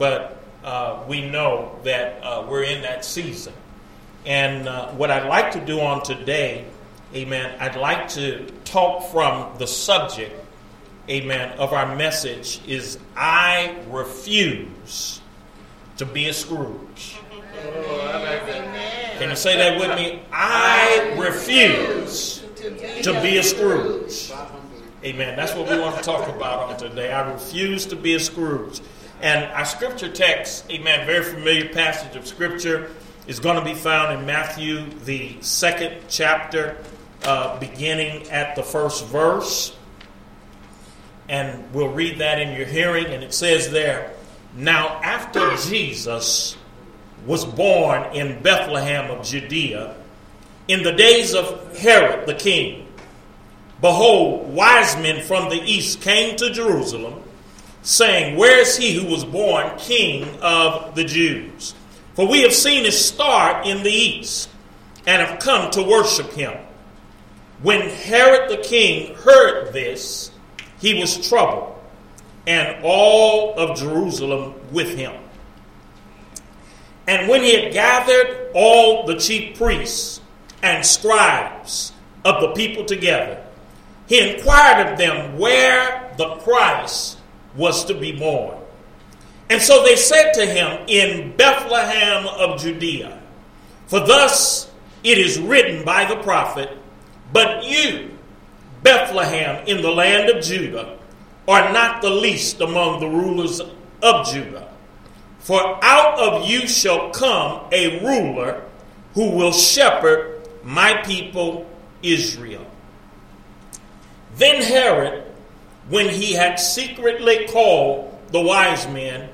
but uh, we know that uh, we're in that season. And uh, what I'd like to do on today, amen, I'd like to talk from the subject, amen, of our message is I refuse to be a Scrooge. Can you say that with me? I refuse to be a Scrooge. Amen. That's what we want to talk about on today. I refuse to be a Scrooge. And our scripture text, amen, very familiar passage of scripture, is going to be found in Matthew, the second chapter, uh, beginning at the first verse. And we'll read that in your hearing. And it says there, Now after Jesus was born in Bethlehem of Judea, in the days of Herod the king, behold, wise men from the east came to Jerusalem saying, Where is he who was born king of the Jews? For we have seen his star in the east and have come to worship him. When Herod the king heard this, he was troubled, and all of Jerusalem with him. And when he had gathered all the chief priests and scribes of the people together, he inquired of them where the Christ was to be born. And so they said to him, In Bethlehem of Judea, for thus it is written by the prophet, But you, Bethlehem in the land of Judah, are not the least among the rulers of Judah. For out of you shall come a ruler who will shepherd my people Israel. Then Herod when he had secretly called the wise men,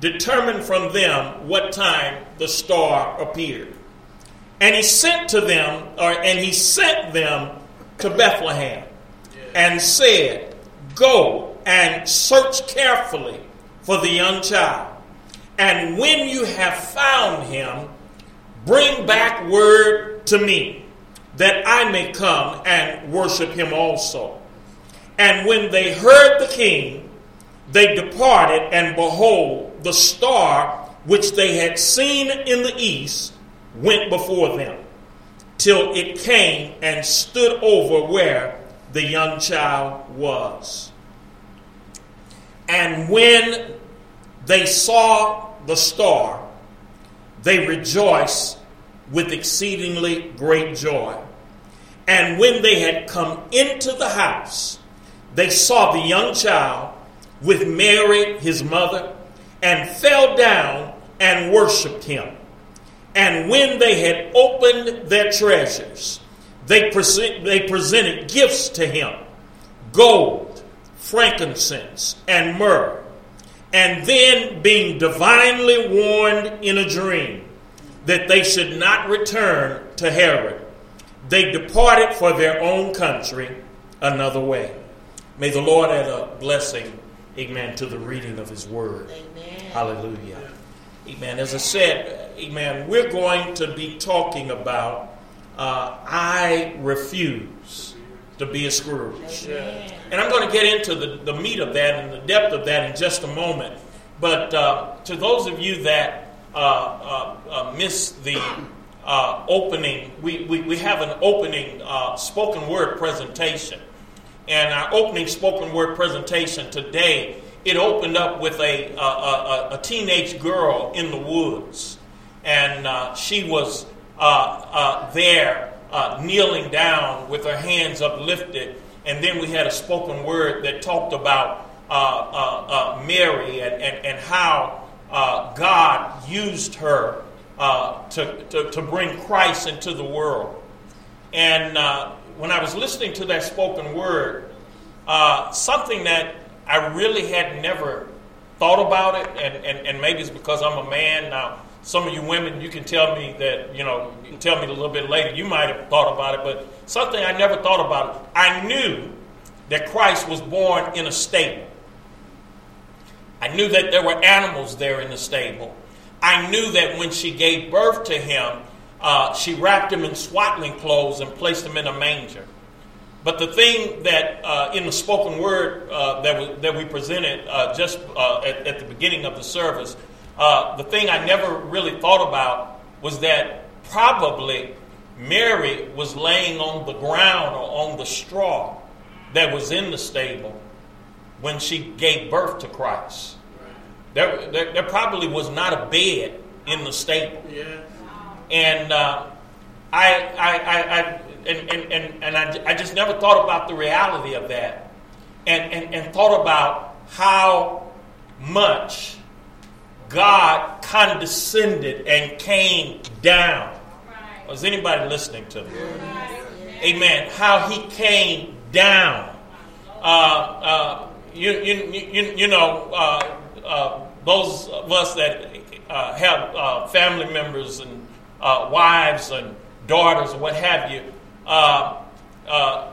determined from them what time the star appeared. And he sent to them, or and he sent them to Bethlehem and said, Go and search carefully for the young child. And when you have found him, bring back word to me, that I may come and worship him also. And when they heard the king, they departed, and behold, the star which they had seen in the east went before them, till it came and stood over where the young child was. And when they saw the star, they rejoiced with exceedingly great joy. And when they had come into the house, they saw the young child with Mary, his mother, and fell down and worshiped him. And when they had opened their treasures, they, present, they presented gifts to him gold, frankincense, and myrrh. And then, being divinely warned in a dream that they should not return to Herod, they departed for their own country another way. May the Lord add a blessing, amen, to the reading of his word. Amen. Hallelujah. Amen. As I said, amen, we're going to be talking about uh, I refuse to be a Scrooge. Amen. And I'm going to get into the, the meat of that and the depth of that in just a moment. But uh, to those of you that uh, uh, uh missed the uh, opening, we, we, we, have an opening spoken word presentation and our opening spoken word presentation today, it opened up with a, a, a, a teenage girl in the woods. And uh, she was uh, uh, there uh, kneeling down with her hands uplifted. And then we had a spoken word that talked about uh, uh, Mary and, and, and how God used her to, to, to, bring Christ into the world. And when I was listening to that spoken word, uh, something that I really had never thought about it, and, and, and maybe it's because I'm a man. Now, some of you women, you can tell me that, you know, you tell me a little bit later, you might have thought about it, but something I never thought about. It. I knew that Christ was born in a stable. I knew that there were animals there in the stable. I knew that when she gave birth to him, uh, she wrapped him in swaddling clothes and placed him in a manger. but the thing that uh, in the spoken word uh, that, we, that we presented uh, just uh, at, at, the beginning of the service, uh, the thing I never really thought about was that probably Mary was laying on the ground or on the straw that was in the stable when she gave birth to Christ. There, there, there probably was not a bed in the stable. Yeah. And uh, I, I, I, I, and, and, and, and I, I just never thought about the reality of that and, and, and thought about how much God condescended and came down. Was anybody listening to me? Amen. How he came down. Uh, uh, you, you, you, you know, uh, uh those of us that uh, have uh, family members and wives and daughters or what have you,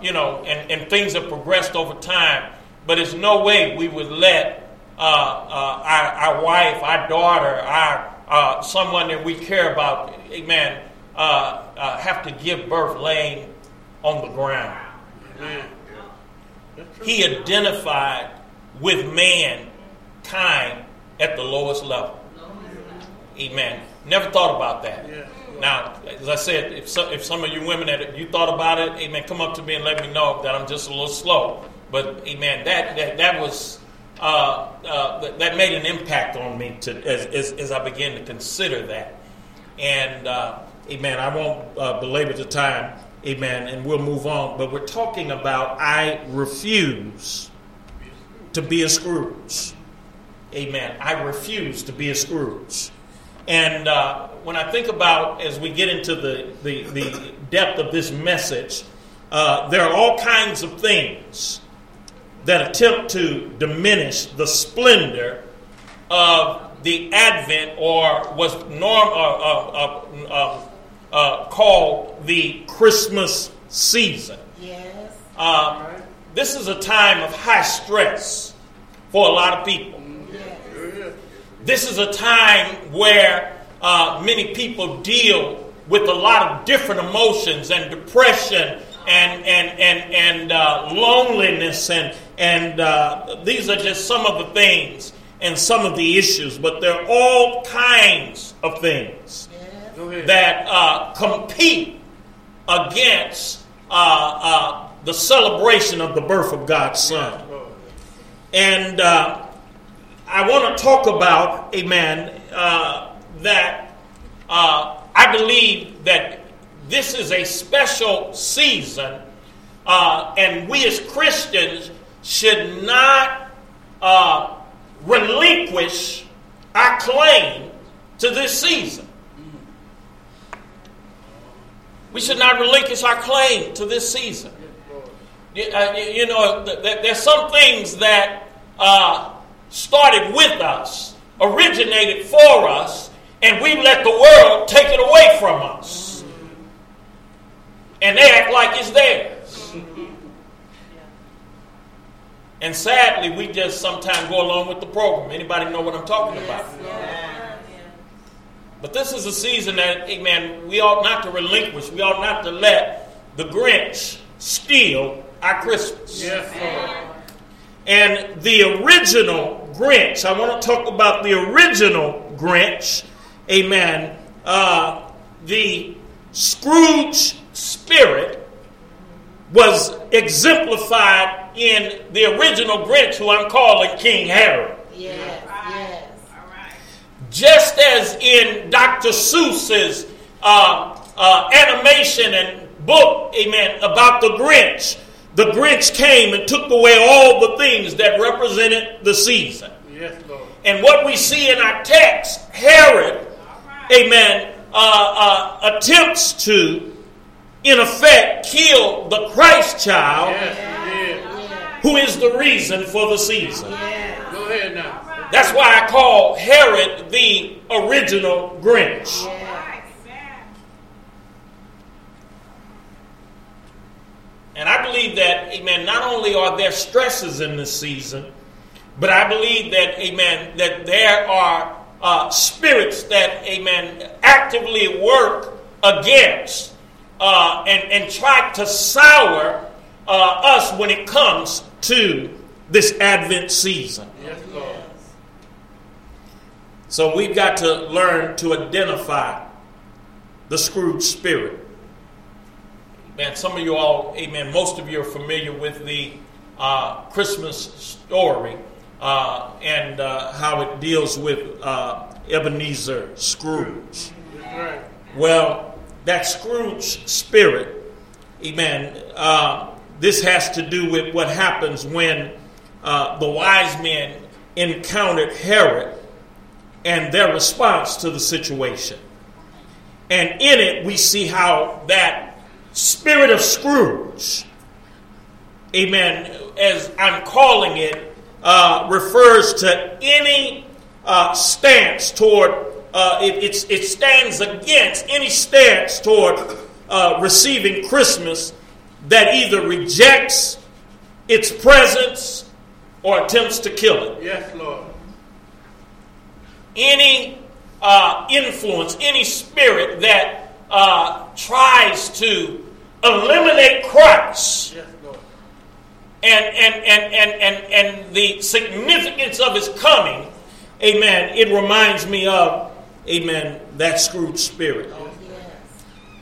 you know, and, and things have progressed over time, but there's no way we would let uh, uh, our, our, wife, our daughter, our uh, someone that we care about, amen, have to give birth laying on the ground. He identified with mankind at the lowest level. Amen. Never thought about that. Now, as I said, if, so, if some of you women that you thought about it, amen, come up to me and let me know that I'm just a little slow. But amen, that that, that was uh, uh, that made an impact on me to, as, as, as I began to consider that. And, uh, amen, I won't uh, belabor the time, amen, and we'll move on. But we're talking about I refuse to be a Scrooge. Amen. I refuse to be a Scrooge. And uh, when I think about, as we get into the, the, the depth of this message, uh, there are all kinds of things that attempt to diminish the splendor of the Advent, or was norm, uh, uh, uh, uh called the Christmas season. Yes. Uh, this is a time of high stress for a lot of people. Yes. This is a time where uh, many people deal with a lot of different emotions and depression and and and and uh, loneliness and and uh, these are just some of the things and some of the issues, but there are all kinds of things that uh, compete against uh, uh, the celebration of the birth of God's Son. And uh, I want to talk about, a amen, that I believe that this is a special season, uh, and we as Christians should not uh, relinquish our claim to this season. We should not relinquish our claim to this season. Uh, you know, there's some things that uh, started with us, originated for us, and we let the world take it away from us and they act like it's theirs. And sadly, we just sometimes go along with the program. Anybody know what I'm talking about? But this is a season that, amen, we ought not to relinquish. We ought not to let the Grinch steal our Christmas. Yes, And the original Grinch, I want to talk about the original Grinch, amen. Uh, the Scrooge spirit was exemplified in the original Grinch, who I'm calling King Herod. Yes, yes. Just as in Dr. Seuss's uh, uh, animation and book, amen, about the Grinch, the Grinch came and took away all the things that represented the season. Yes, Lord. And what we see in our text, Herod, amen, uh, uh attempts to in effect, kill the Christ child yes, who is the reason for the season. Go ahead now. That's why I call Herod the original Grinch. And I believe that, amen, not only are there stresses in this season, but I believe that, amen, that there are uh, spirits that, amen, actively work against uh, and, and try to sour uh, us when it comes to this Advent season. Yes, Lord. So we've got to learn to identify the Scrooge spirit. Man, some of you all, amen, most of you are familiar with the uh, Christmas story uh, and uh, how it deals with uh, Ebenezer Scrooge. Right. Well, that Scrooge spirit, amen, uh, this has to do with what happens when uh, the wise men encountered Herod and their response to the situation. And in it, we see how that spirit of Scrooge, amen, as I'm calling it, uh, refers to any uh, stance toward, uh, it, it's, it stands against any stance toward uh, receiving Christmas that either rejects its presence or attempts to kill it Yes, Lord. any uh, influence, any spirit that uh, tries to eliminate Christ Yes. And, and, and, and, and, and the significance of his coming, amen, it reminds me of, amen, that Scrooge spirit.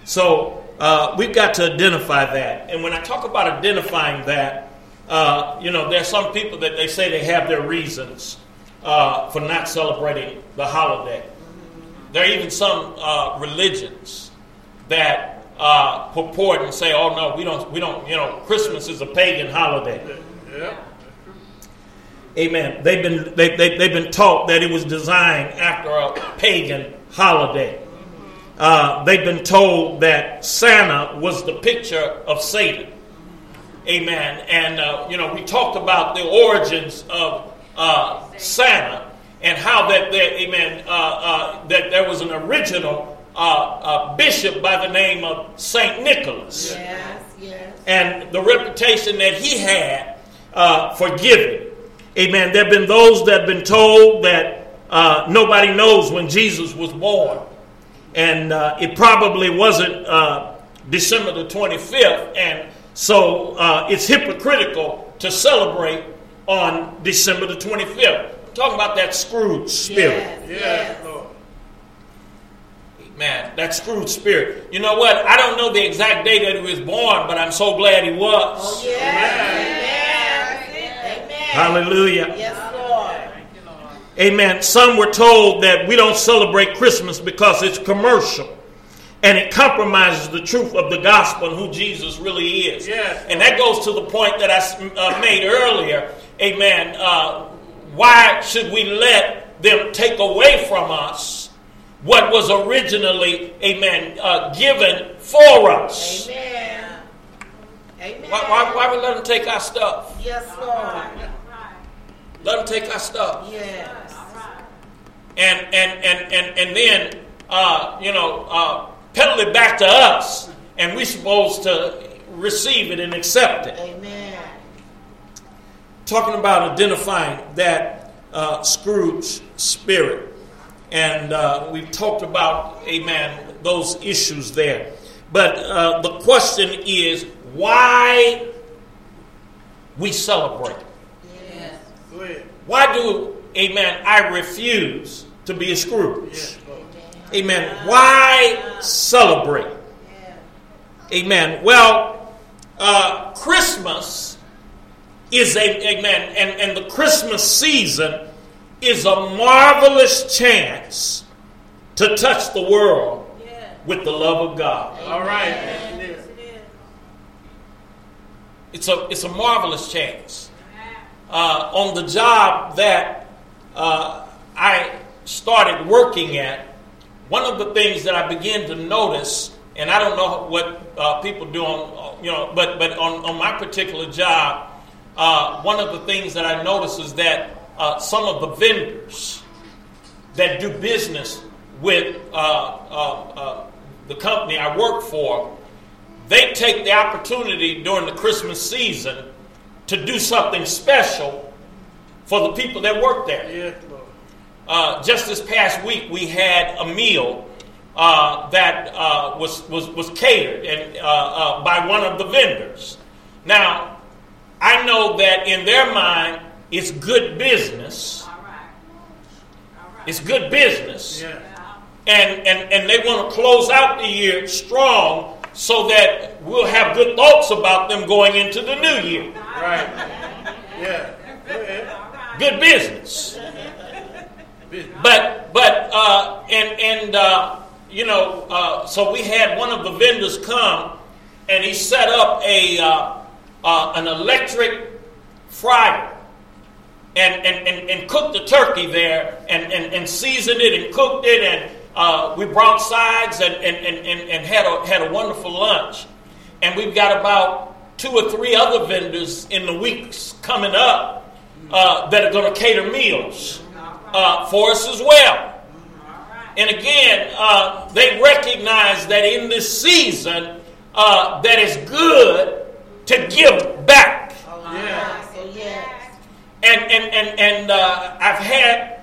So uh, we've got to identify that. And when I talk about identifying that, uh, you know, there are some people that they say they have their reasons uh, for not celebrating the holiday. There are even some uh, religions that uh, purport and say, "Oh no, we don't, we don't, you know, Christmas is a pagan holiday." Yeah. Amen. They've been they, they, they've been taught that it was designed after a pagan holiday. Uh, they've been told that Santa was the picture of Satan. Amen. And uh, you know we talked about the origins of uh, Santa and how that there, amen, uh, uh, that there was an original uh, uh, bishop by the name of Saint Nicholas Yes, yes. and the reputation that he had uh, for giving. Amen. There have been those that have been told that uh, nobody knows when Jesus was born. And uh, it probably wasn't uh, December the 25th. And so uh, it's hypocritical to celebrate on December the 25th. I'm talking about that Scrooge spirit. Yes, Yes. Man, that Scrooge spirit. You know what? I don't know the exact day that he was born, but I'm so glad he was. Oh, yes. Amen. Amen. Hallelujah. Yes, Lord. Amen. Some were told that we don't celebrate Christmas because it's commercial and it compromises the truth of the gospel and who Jesus really is. Yes. And that goes to the point that I uh, made earlier. Amen. Uh, why should we let them take away from us what was originally, amen, uh, given for us? Amen. Amen. Why, why, why we let them take our stuff? Yes, Lord. Let them take our stuff. Yes. and and and and, and then uh, you know uh, peddle it back to us, and we're supposed to receive it and accept it. Amen. Talking about identifying that uh, Scrooge spirit, and uh, we've talked about, amen, those issues there. But uh, the question is why we celebrate. Yes. Why do, amen, I refuse to be a Scrooge? Amen. Why celebrate? Amen. Well, uh, Christmas is a amen, and, and the Christmas season is a marvelous chance to touch the world with the love of God. All right. Yes, it is. It's a it's a marvelous chance. Uh, on the job that uh, I started working at, one of the things that I began to notice, and I don't know what uh, people do on, you know, but but on, on my particular job, uh, one of the things that I noticed is that uh, some of the vendors that do business with uh, uh, uh, the company I work for, they take the opportunity during the Christmas season to do something special for the people that work there. Uh, just this past week, we had a meal uh, that uh, was, was, was catered and, uh, uh, by one of the vendors. Now, I know that in their mind, it's good business. It's good business. Yeah. And, and, and they want to close out the year strong so that we'll have good thoughts about them going into the new year. Right. Yeah. Good business. Business. But but uh, and and uh, you know, uh, so we had one of the vendors come, and he set up a uh, uh, an electric fryer, and, and and and cooked the turkey there, and and, and seasoned it and cooked it, and uh, we brought sides and and, and, and and had a had a wonderful lunch, and we've got about two or three other vendors in the weeks coming up uh, that are going to cater meals uh, for us as well. And again, uh, they recognize that in this season, uh, that it's good to give back. Yeah. So yes. And and and and uh, I've had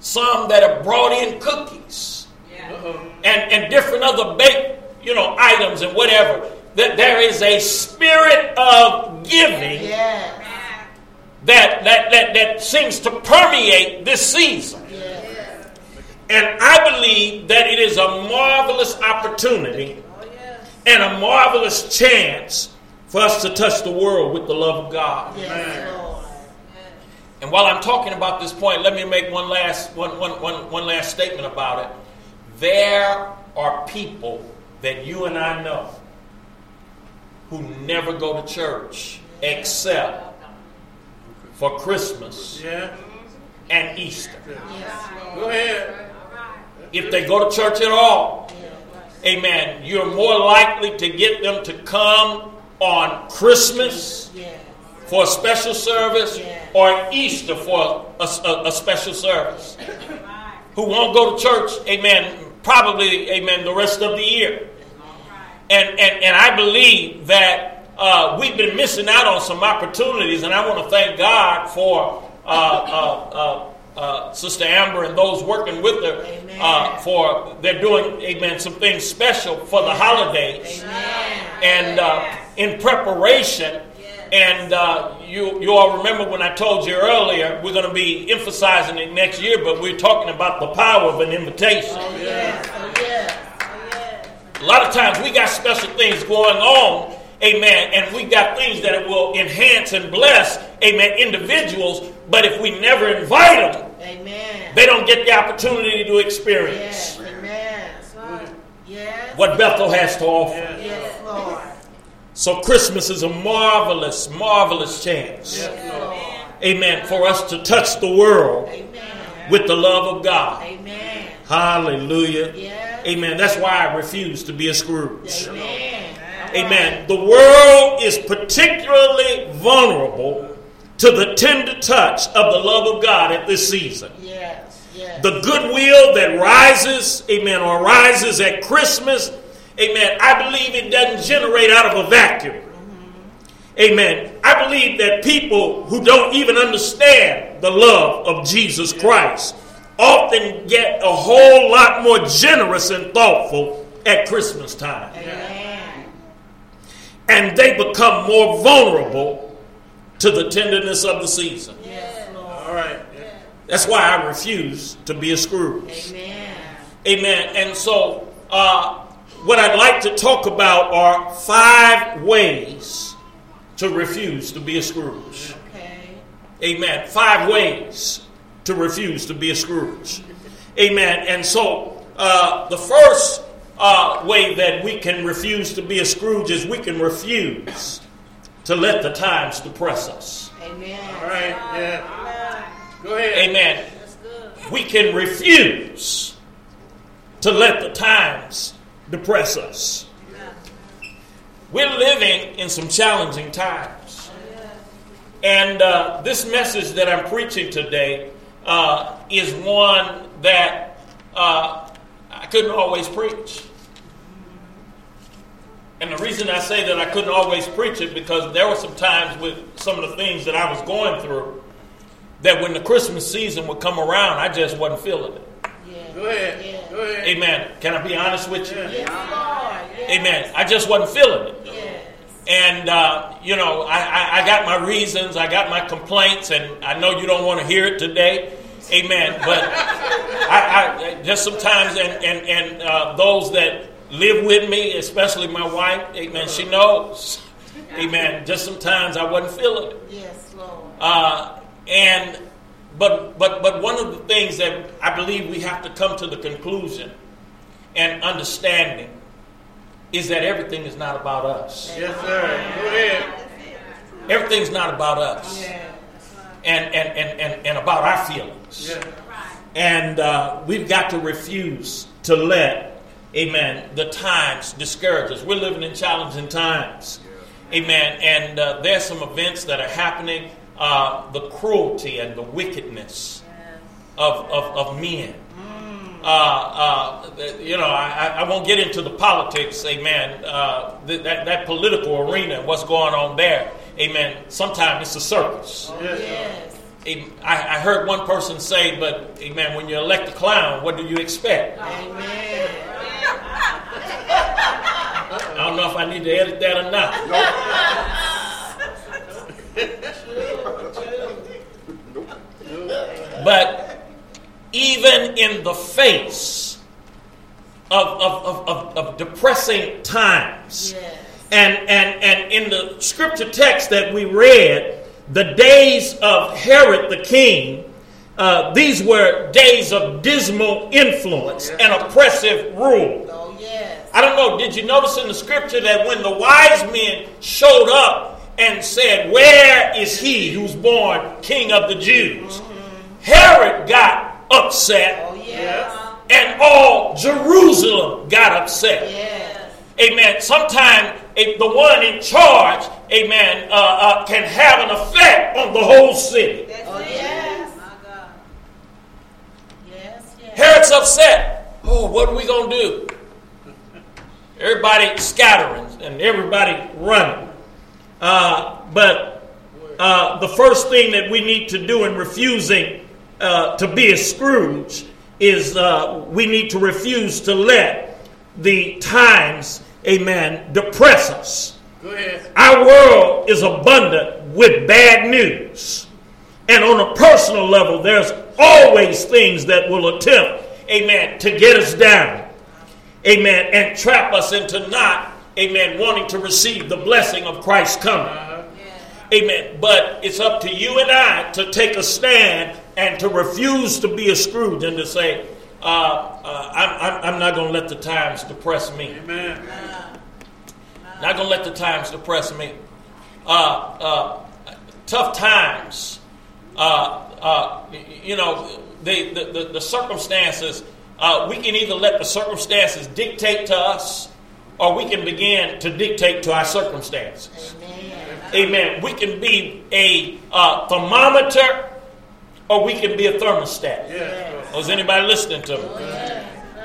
some that have brought in cookies Uh-oh. and and different other baked, you know, items and whatever. That there is a spirit of giving Yes. that that that that seems to permeate this season. Yes. And I believe that it is a marvelous opportunity and a marvelous chance for us to touch the world with the love of God. Yes, Lord. And while I'm talking about this point, let me make one last one, one, one, one last statement about it. There are people that you and I know who never go to church except for Christmas Yeah. and Easter. Go ahead. If they go to church at all, amen, you're more likely to get them to come on Christmas Yes. For a special service or Easter for a, a- a special service. Who won't go to church, amen, probably, amen, the rest of the year. And, and, and I believe that uh, we've been missing out on some opportunities, and I want to thank God for uh, uh, uh, uh, Sister Amber and those working with her uh, for they're doing, amen, some things special for the holidays Amen. and uh, in preparation. And uh, you, you all remember when I told you earlier, we're going to be emphasizing it next year, but we're talking about the power of an invitation. Oh, yes. Oh, yes. Oh, yes. A lot of times we got special things going on, amen, and we got things that will enhance and bless, amen, individuals, but if we never invite them, Amen. they don't get the opportunity to experience Yes. Amen. Yes. what Bethel has to offer. Yes, Lord. So Christmas is a marvelous, marvelous chance. Yes, amen, for us to touch the world Amen. with the love of God. Amen. Hallelujah. Yes. Amen. That's why I refuse to be a Scrooge. Amen. Amen. The world is particularly vulnerable to the tender touch of the love of God at this season. Yes. Yes. The goodwill that rises, amen, or rises at Christmas, amen, I believe it doesn't generate out of a vacuum. Amen. I believe that people who don't even understand the love of Jesus Christ often get a whole lot more generous and thoughtful at Christmas time. Amen. And they become more vulnerable to the tenderness of the season. Yes, All right. Yeah. That's why I refuse to be a Scrooge. Amen. Amen. And so, uh, what I'd like to talk about are five ways to refuse to be a Scrooge. Okay. Amen. Five ways to refuse to be a Scrooge. Amen. And so, uh, the first uh, way that we can refuse to be a Scrooge is we can refuse to let the times depress us. Amen. All right. Yeah. Go ahead. Amen. We can refuse to let the times depress us. We're living in some challenging times. And uh, this message that I'm preaching today uh, is one that uh, I couldn't always preach. And the reason I say that I couldn't always preach it because there were some times with some of the things that I was going through that when the Christmas season would come around, I just wasn't feeling it. Yes. Go ahead. Yes. Go ahead. Amen. Can I be honest with you? Yes. Amen. I just wasn't feeling it. Yes. and, uh, you know, I, I, I, got my reasons, I got my complaints, and I know you don't want to hear it today. Amen. But I, I just sometimes, and, and, and uh, those that live with me, especially my wife, amen, she knows. Amen. Just sometimes I wasn't feeling it. Yes, Lord. Uh, and but but but one of the things that I believe we have to come to the conclusion and understanding is that everything is not about us. Yes, sir. Go ahead. Everything's not about us. Yeah. And, and, and, and, and about our feelings. Yeah. And uh, we've got to refuse to let, amen, the times discourage us. We're living in challenging times. Amen. And uh, there's some events that are happening. Uh, the cruelty and the wickedness of, of, of men. Uh, uh, you know, I, I won't get into the politics, amen, uh, that, that political arena, what's going on there, amen. Sometimes it's a circus. Yes. I, I heard one person say, but, amen, when you elect a clown, what do you expect? Amen. I don't know if I need to edit that or not. But even in the face of, of, of, of depressing times, Yes. and, and, and in the scripture text that we read, the days of Herod the king, uh, these were days of dismal influence and oppressive rule. Oh, yes. I don't know, did you notice in the scripture that when the wise men showed up and said, Where is he who's born king of the Jews? Herod got upset Oh, yes. and all Jerusalem got upset. Yes. Amen. Sometimes the one in charge, amen, uh, uh, can have an effect on the whole city. Oh, yes. Yes, yes. Herod's upset. Oh, what are we going to do? Everybody scattering and everybody running. Uh, but uh, the first thing that we need to do in refusing uh, to be a Scrooge is uh, we need to refuse to let the times, amen, depress us. Our world is abundant with bad news. And on a personal level, there's always things that will attempt, amen, to get us down, amen, and trap us into not, amen, wanting to receive the blessing of Christ's coming. Amen. But it's up to you and I to take a stand and to refuse to be a Scrooge and to say, uh, uh, I'm, I'm, I'm not going to let the times depress me. Amen. Not going to let the times depress me. Uh, uh, tough times, uh, uh, you know, the, the, the, the circumstances, uh, we can either let the circumstances dictate to us or we can begin to dictate to our circumstances. Amen. Amen. We can be a uh, thermometer or we can be a thermostat. Yes. Is anybody listening to me?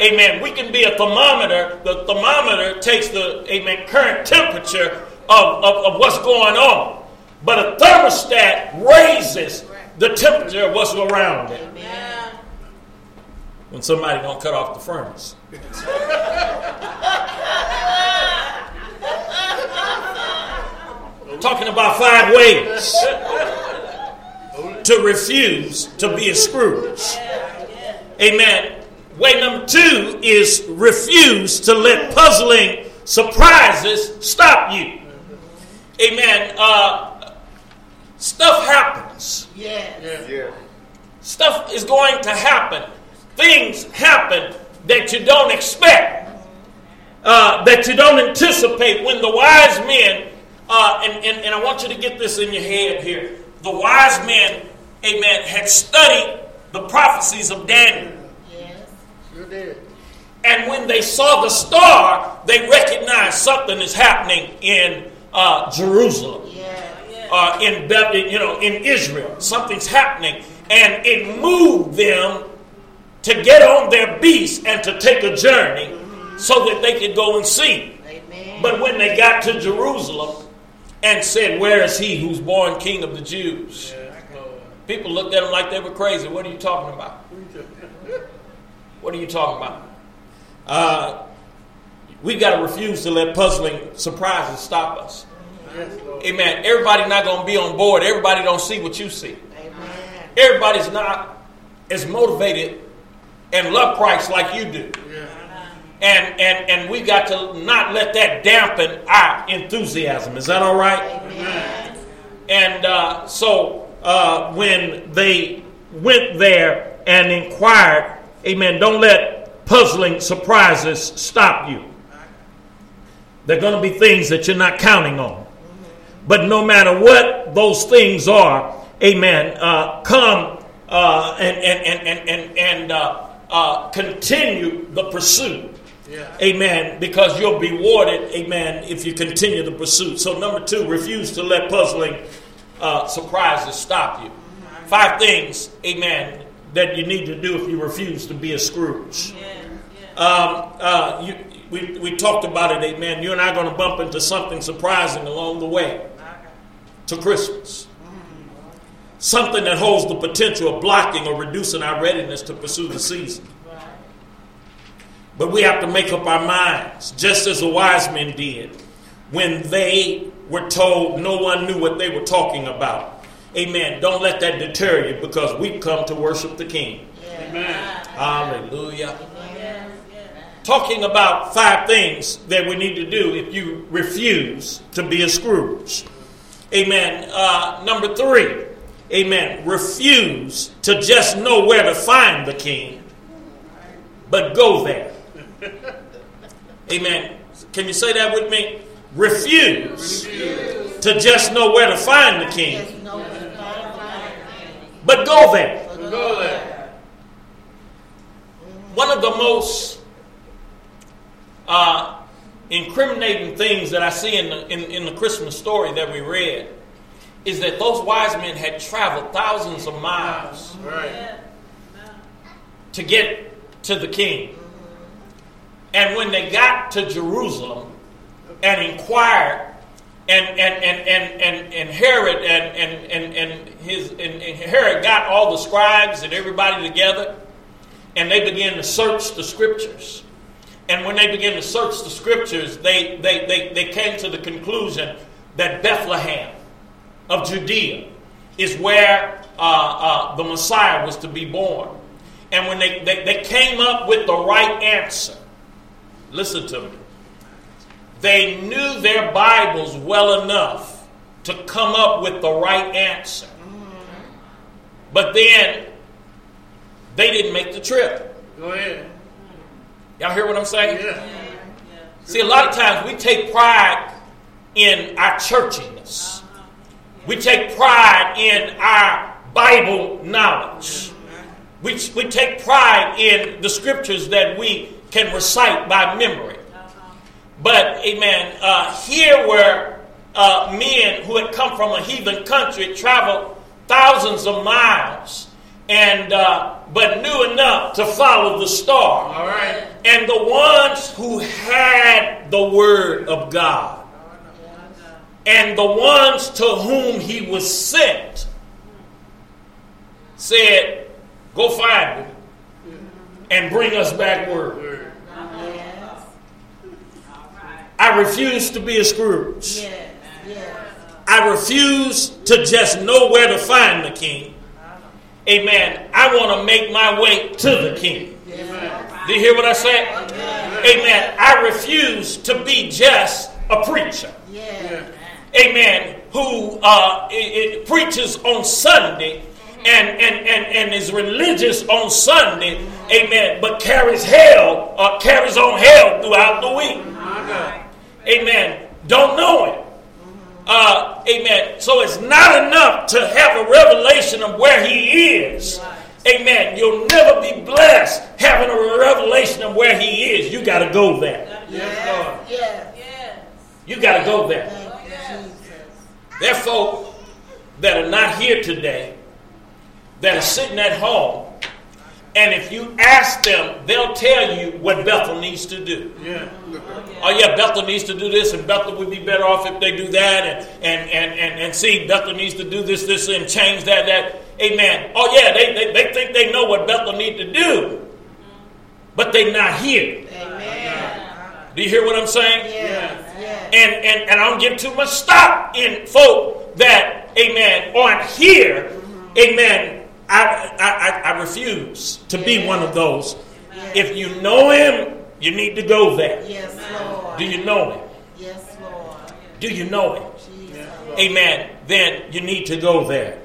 Amen. We can be a thermometer. The thermometer takes the amen current temperature of, of, of what's going on. But a thermostat raises the temperature of what's around it. Amen. When somebody don't cut off the furnace. Talking about five ways to refuse to be a Scrooge. Amen. Way number two is refuse to let puzzling surprises stop you. Amen. Uh, stuff happens. Yes. Yeah. Stuff is going to happen. Things happen that you don't expect, uh, that you don't anticipate. When the wise men, uh, and, and, and I want you to get this in your head here. The wise men, amen, had studied the prophecies of Daniel. Yes. Sure did. And when they saw the star, they recognized something is happening in uh, Jerusalem, Yes. uh, in Beth- you know, in Israel. Something's happening, and it moved them to get on their beast and to take a journey so that they could go and see. Amen. But when they got to Jerusalem and said, "Where is he who's born King of the Jews?" Lord. People looked at them like they were crazy. What are you talking about? What are you talking about? Uh, we've got to refuse to let puzzling surprises stop us. Amen. Everybody not going to be on board. Everybody don't see what you see. Amen. Everybody's not as motivated and love Christ like you do. Yeah. And, and, and we got to not let that dampen our enthusiasm. Is that all right? Amen. And uh, so uh, when they went there and inquired, amen, don't let puzzling surprises stop you. There are going to be things that you're not counting on. But no matter what those things are, amen, uh, come uh, and, and, and, and, and uh, uh, continue the pursuit. Yeah. Amen. Because you'll be rewarded, amen, if you continue the pursuit. So, number two, refuse to let puzzling uh, surprises stop you. Five things, amen, that you need to do if you refuse to be a Scrooge. Um, uh, you, we, we talked about it, amen. You and I are going to bump into something surprising along the way to Christmas. Something that holds the potential of blocking or reducing our readiness to pursue the season. But we have to make up our minds, just as the wise men did when they were told no one knew what they were talking about. Amen. Don't let that deter you because we've come to worship the King. Amen. Hallelujah. Talking about five things that we need to do if you refuse to be a Scrooge. Amen. Uh, number three, amen. Refuse to just know where to find the King, but go there. Amen. Can you say that with me? Refuse to just know where to find the King, but go there. We go there. One of the most uh, incriminating things that I see in the, in, in the Christmas story that we read is that those wise men had traveled thousands of miles Right. To get to the king. And when they got to Jerusalem and inquired, and and and and and, and Herod and and and, and his and, and Herod got all the scribes and everybody together, and they began to search the scriptures. And when they began to search the scriptures, they they they, they came to the conclusion that Bethlehem of Judea is where uh, uh, the Messiah was to be born. And when they, they, they came up with the right answer, listen to me, they knew their Bibles well enough to come up with the right answer. But then they didn't make the trip. Go ahead. Y'all hear what I'm saying? Yeah. See, a lot of times we take pride in our churchiness. We take pride in our Bible knowledge. We, we take pride in the scriptures that we can recite by memory. But, amen, uh, here were uh, men who had come from a heathen country, traveled thousands of miles, and uh, but knew enough to follow the star. All right. And the ones who had the word of God, and the ones to whom he was sent, said, Go find him and bring us back word. Yes. I refuse to be a Scrooge. Yes. Yes. I refuse to just know where to find the king. Amen. I want to make my way to the king. Do you hear what I said? Amen. I refuse to be just a preacher. Yes. Amen. Who uh, i- i- preaches on Sunday and, and, and, and is religious on Sunday. Amen. But carries hell, uh, carries on hell throughout the week. Amen. Don't know him. Uh, amen. So it's not enough to have a revelation of where he is. Amen. You'll never be blessed having a revelation of where he is. You got to go there. Yes. Yes. Yes. You got to go there. You, There are folk that are not here today that are sitting at home, and if you ask them, they'll tell you what Bethel needs to do. Yeah. Oh yeah, Bethel needs to do this, and Bethel would be better off if they do that, and and and and, and see Bethel needs to do this, this, and change that, that. Amen. Oh yeah, they, they, they think they know what Bethel need to do, but they're not here. Amen. Do you hear what I'm saying? Yes. Yes. and, and, and I don't give too much stock in folk that, amen, aren't here, mm-hmm. amen. I, I, I, refuse to be one of those. If you know him, you need to go there. Yes, Lord. Do you know him? Yes, Lord. Do you know him? Jesus. Amen. Then you need to go there.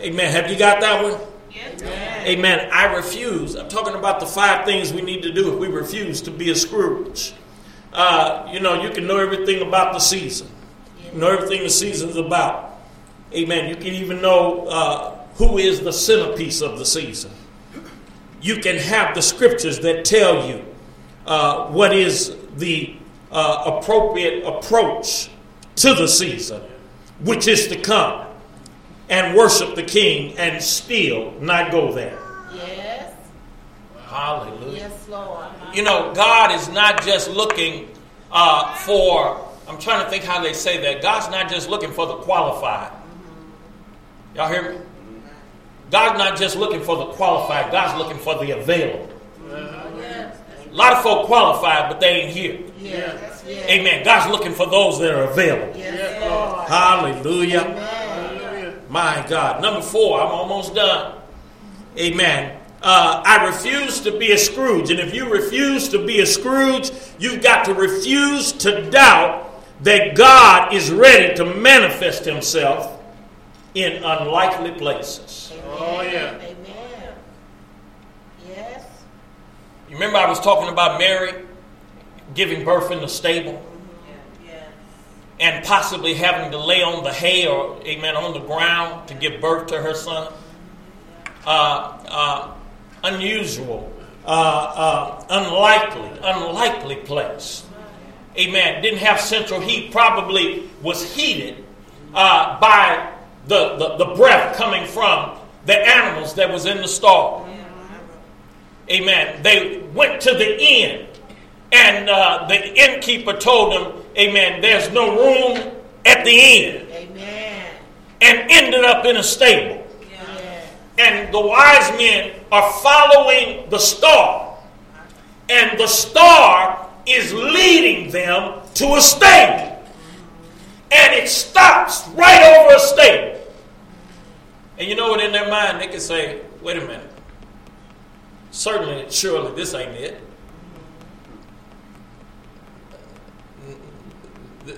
Amen. Have you got that one? Amen. Amen. I refuse. I'm talking about the five things we need to do if we refuse to be a Scrooge. Uh, you know, you can know everything about the season, you know everything the season's about. Amen. You can even know uh, who is the centerpiece of the season. You can have the scriptures that tell you uh, what is the uh, appropriate approach to the season, which is to come and worship the King and still not go there. Yes. Hallelujah. Yes, Lord. You know, God is not just looking uh, for, I'm trying to think how they say that. God's not just looking for the qualified. Y'all hear me? God's not just looking for the qualified, God's looking for the available. A lot of folk qualified, but they ain't here. Yes. Yes. Amen. God's looking for those that are available. Yes. Hallelujah. Amen. My God. Number four, I'm almost done. Amen. Uh, I refuse to be a Scrooge. And if you refuse to be a Scrooge, you've got to refuse to doubt that God is ready to manifest himself in unlikely places. Oh, yeah. Amen. Yes. You remember I was talking about Mary giving birth in the stable and possibly having to lay on the hay or, amen, on the ground to give birth to her son? Uh, uh, unusual, uh, uh, unlikely, unlikely place. Amen. Didn't have central heat, probably was heated uh, by the, the, the breath coming from the animals that was in the stall. Amen. They went to the inn, and uh, the innkeeper told them, Amen, there's no room at the inn, Amen. and ended up in a stable. And the wise men are following the star, and the star is leading them to a stable, and it stops right over a stable. And you know what? In their mind, they can say, "Wait a minute." Certainly, surely, this ain't it.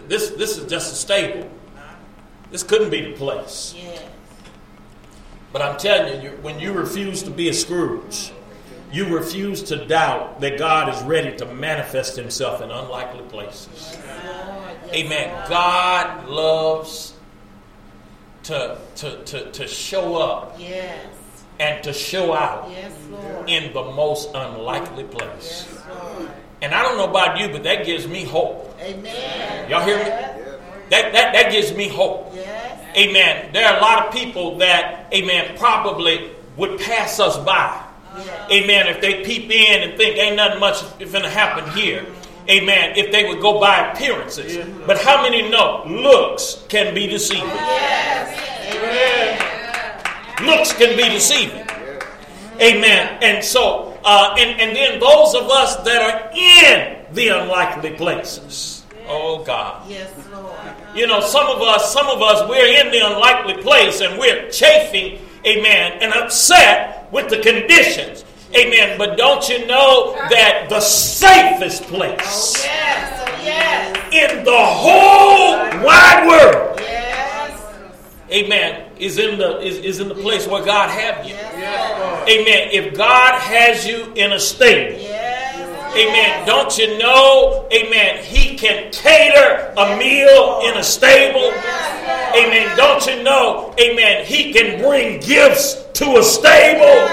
This, this is just a stable. This couldn't be the place. Yes. But I'm telling you, when you refuse to be a Scrooge, you refuse to doubt that God is ready to manifest himself in unlikely places. Amen. God loves to, to, to, to show up Yes. and to show out Yes, Lord. in the most unlikely place. Yes, Lord. And I don't know about you, but that gives me hope. Amen. Y'all hear me? That, that, that gives me hope. Yes. Amen. There are a lot of people that, amen, probably would pass us by. Amen. If they peep in and think ain't nothing much going to happen here. Amen. If they would go by appearances. But how many know looks can be deceiving? Looks can be deceiving. Amen. And so, uh, and, and then those of us that are in the unlikely places. Oh God. Yes, Lord. You know, some of us, some of us, we're in the unlikely place and we're chafing, amen, and upset with the conditions. Amen. But don't you know that the safest place Yes. Oh, yes. in the whole wide world, Yes. amen, is in the is, is in the place where God have you. Yes, Amen. If God has you in a stable, Yes. Amen. Don't you know, amen, he can cater a meal in a stable. Amen. Don't you know, amen, he can bring gifts to a stable.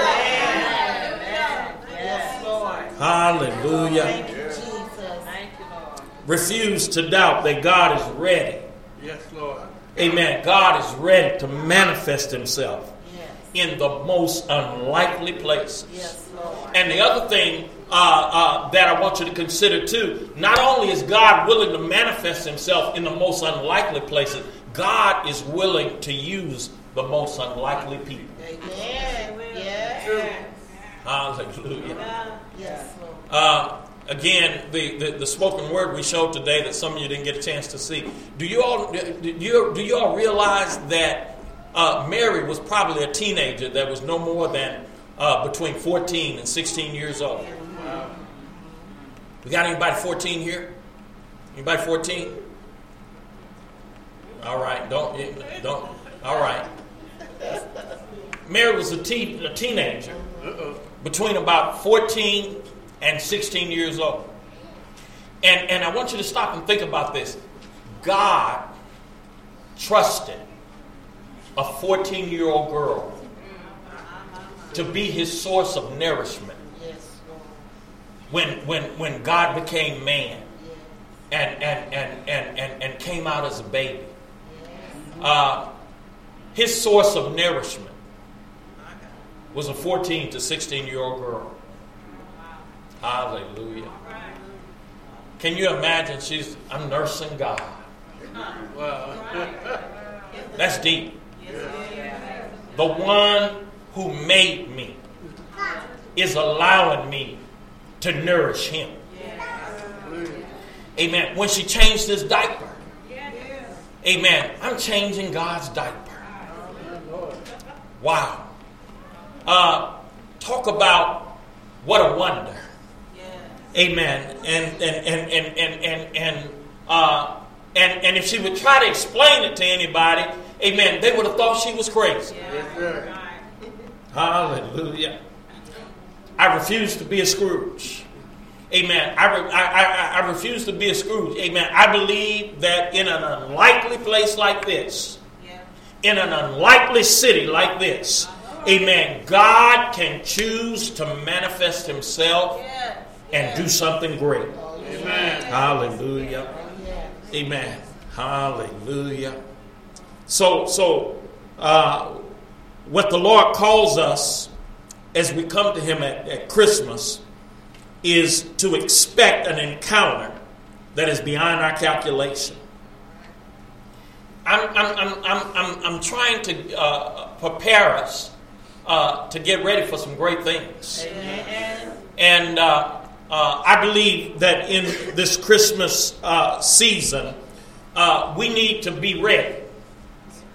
Yes, Lord. Hallelujah. Thank you, Jesus. Thank you, Lord. Refuse to doubt that God is ready. Yes, Lord. Amen. God is ready to manifest himself Yes. in the most unlikely places. Yes, Lord. And the other thing uh, uh, that I want you to consider too, not only is God willing to manifest himself in the most unlikely places, God is willing to use the most unlikely people. Amen. Yes. Hallelujah. Uh, again, the, the, the, spoken word we showed today that some of you didn't get a chance to see. Do you all do you, do you all realize that uh, Mary was probably a teenager that was no more than uh, between 14 and 16 years old? We got anybody 14 here? Anybody 14? All right, don't don't. All right. Mary was a, teen, a teenager between about 14 and 16 years old. And, and I want you to stop and think about this. God trusted a 14 year old girl to be his source of nourishment when, when, when God became man and, and, and, and, and, and came out as a baby. Uh, his source of nourishment was a 14 to 16 year old girl. Hallelujah. Can you imagine? She's, I'm nursing God. That's deep. The one who made me is allowing me to nourish him. Amen. When she changed this diaper, amen, I'm changing God's diaper. Wow. Uh, talk about what a wonder. Amen. And and and and and and and, uh, and and if she would try to explain it to anybody, amen, they would have thought she was crazy. Yes, Hallelujah. I refuse to be a Scrooge. Amen. I, re- I, I, I refuse to be a Scrooge. Amen. I believe that in an unlikely place like this, yeah. in an unlikely city like this, uh-huh. Amen, God can choose to manifest Himself yeah. and do something great. Amen. Hallelujah. Amen. Hallelujah. So, so uh, what the Lord calls us as we come to Him at, at Christmas is to expect an encounter that is beyond our calculation. I'm, I'm, I'm, I'm, I'm, I'm trying to uh, prepare us uh, to get ready for some great things. Amen. And uh, uh I believe that in this Christmas uh, season, uh, we need to be ready.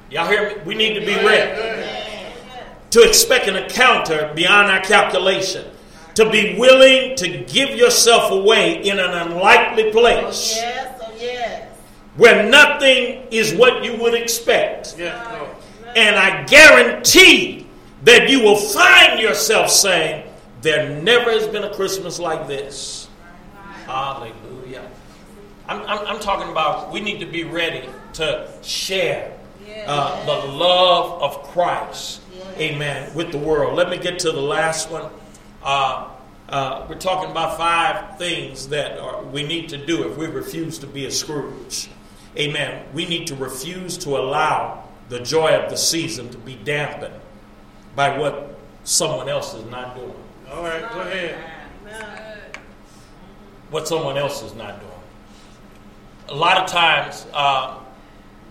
Y'all hear me? We need to be ready to expect an encounter beyond our calculation to be willing to give yourself away in an unlikely place. Oh, yes, oh, yes. Where nothing is what you would expect. Yes, and I guarantee that you will find yourself saying, There never has been a Christmas like this. Hallelujah. I'm, I'm, I'm talking about we need to be ready to share uh, the love of Christ. Amen. With the world. Let me get to the last one. Uh, uh, we're talking about five things that are, we need to do if we refuse to be a Scrooge. Amen. We need to refuse to allow the joy of the season to be dampened by what someone else is not doing. All right, go ahead. What someone else is not doing. A lot of times, uh,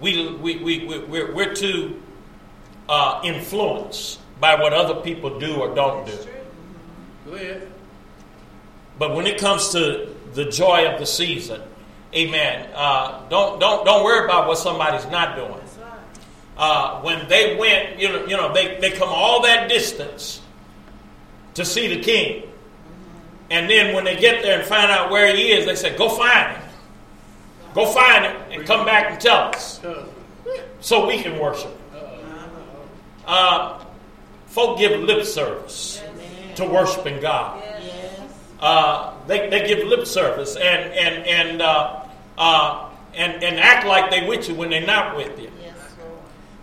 we, we, we, we, we're, we're too uh, influenced by what other people do or don't do. Go ahead. But when it comes to the joy of the season, amen, uh, don't, don't, don't worry about what somebody's not doing. Uh, when they went, you know, you know they, they come all that distance to see the king. And then when they get there and find out where he is, they say, Go find him. Go find him and come back and tell us so we can worship. Uh, folk give lip service to worshiping God. Uh, they, they give lip service and and and uh, uh, and and act like they with you when they're not with you.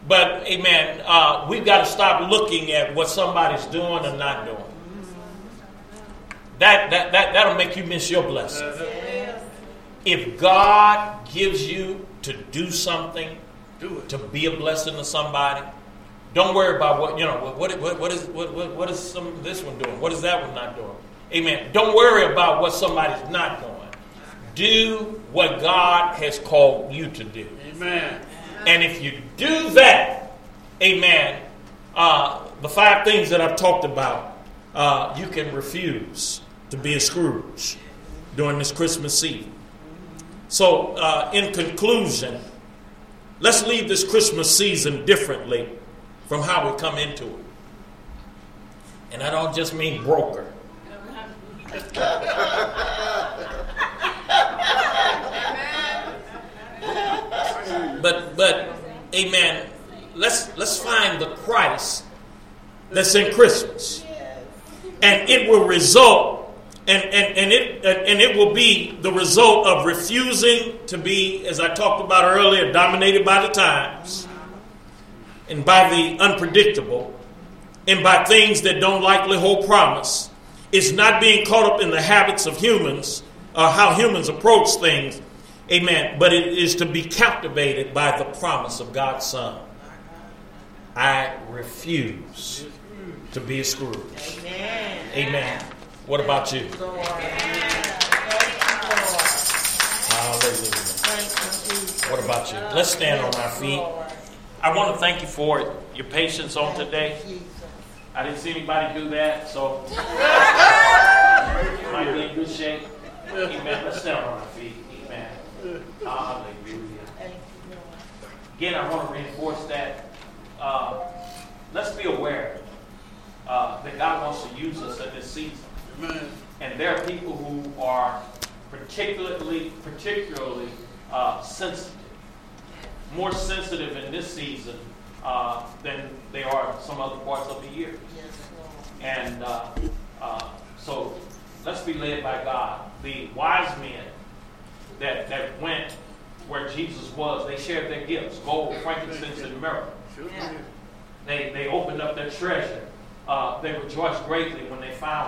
But amen, uh, we've got to stop looking at what somebody's doing or not doing. That that that that'll make you miss your blessing. If God gives you to do something, do it. to be a blessing to somebody, don't worry about what you know. What what, what is what, what, what is some this one doing? What is that one not doing? Amen. Don't worry about what somebody's not doing. Do what God has called you to do. Amen. And if you do that, Amen. Uh, the five things that I've talked about, uh, you can refuse to be a Scrooge during this Christmas season. So, uh, in conclusion, let's leave this Christmas season differently from how we come into it. And I don't just mean broker. but but amen. Let's let's find the christ that's in christmas. And it will result and, and, and it and it will be the result of refusing to be as i talked about earlier dominated by the times and by the unpredictable and by things that don't likely hold promise. It's not being caught up in the habits of humans or how humans approach things Amen. But it is to be captivated by the promise of God's Son. I refuse to be a Scrooge. Amen. Amen. What about you? Lord. Hallelujah. Thank you, Jesus. What about you? Let's stand on our feet. I want to thank you for your patience on today. I didn't see anybody do that, so might be in good shape. Amen. Let's stand on our feet. Amen. Hallelujah. Thank you, Lord. Again, I want to reinforce that. Uh, let's be aware uh, that God wants to use us in this season. Amen. And there are people who are particularly, particularly uh, sensitive, more sensitive in this season uh, than they are in some other parts of the year. Yes, Lord. And uh, uh, so let's be led by God. The wise men that, that went where Jesus was, they shared their gifts gold, frankincense, and myrrh. Sure Yeah. did. They, they opened up their treasure. Uh, they rejoiced greatly when they found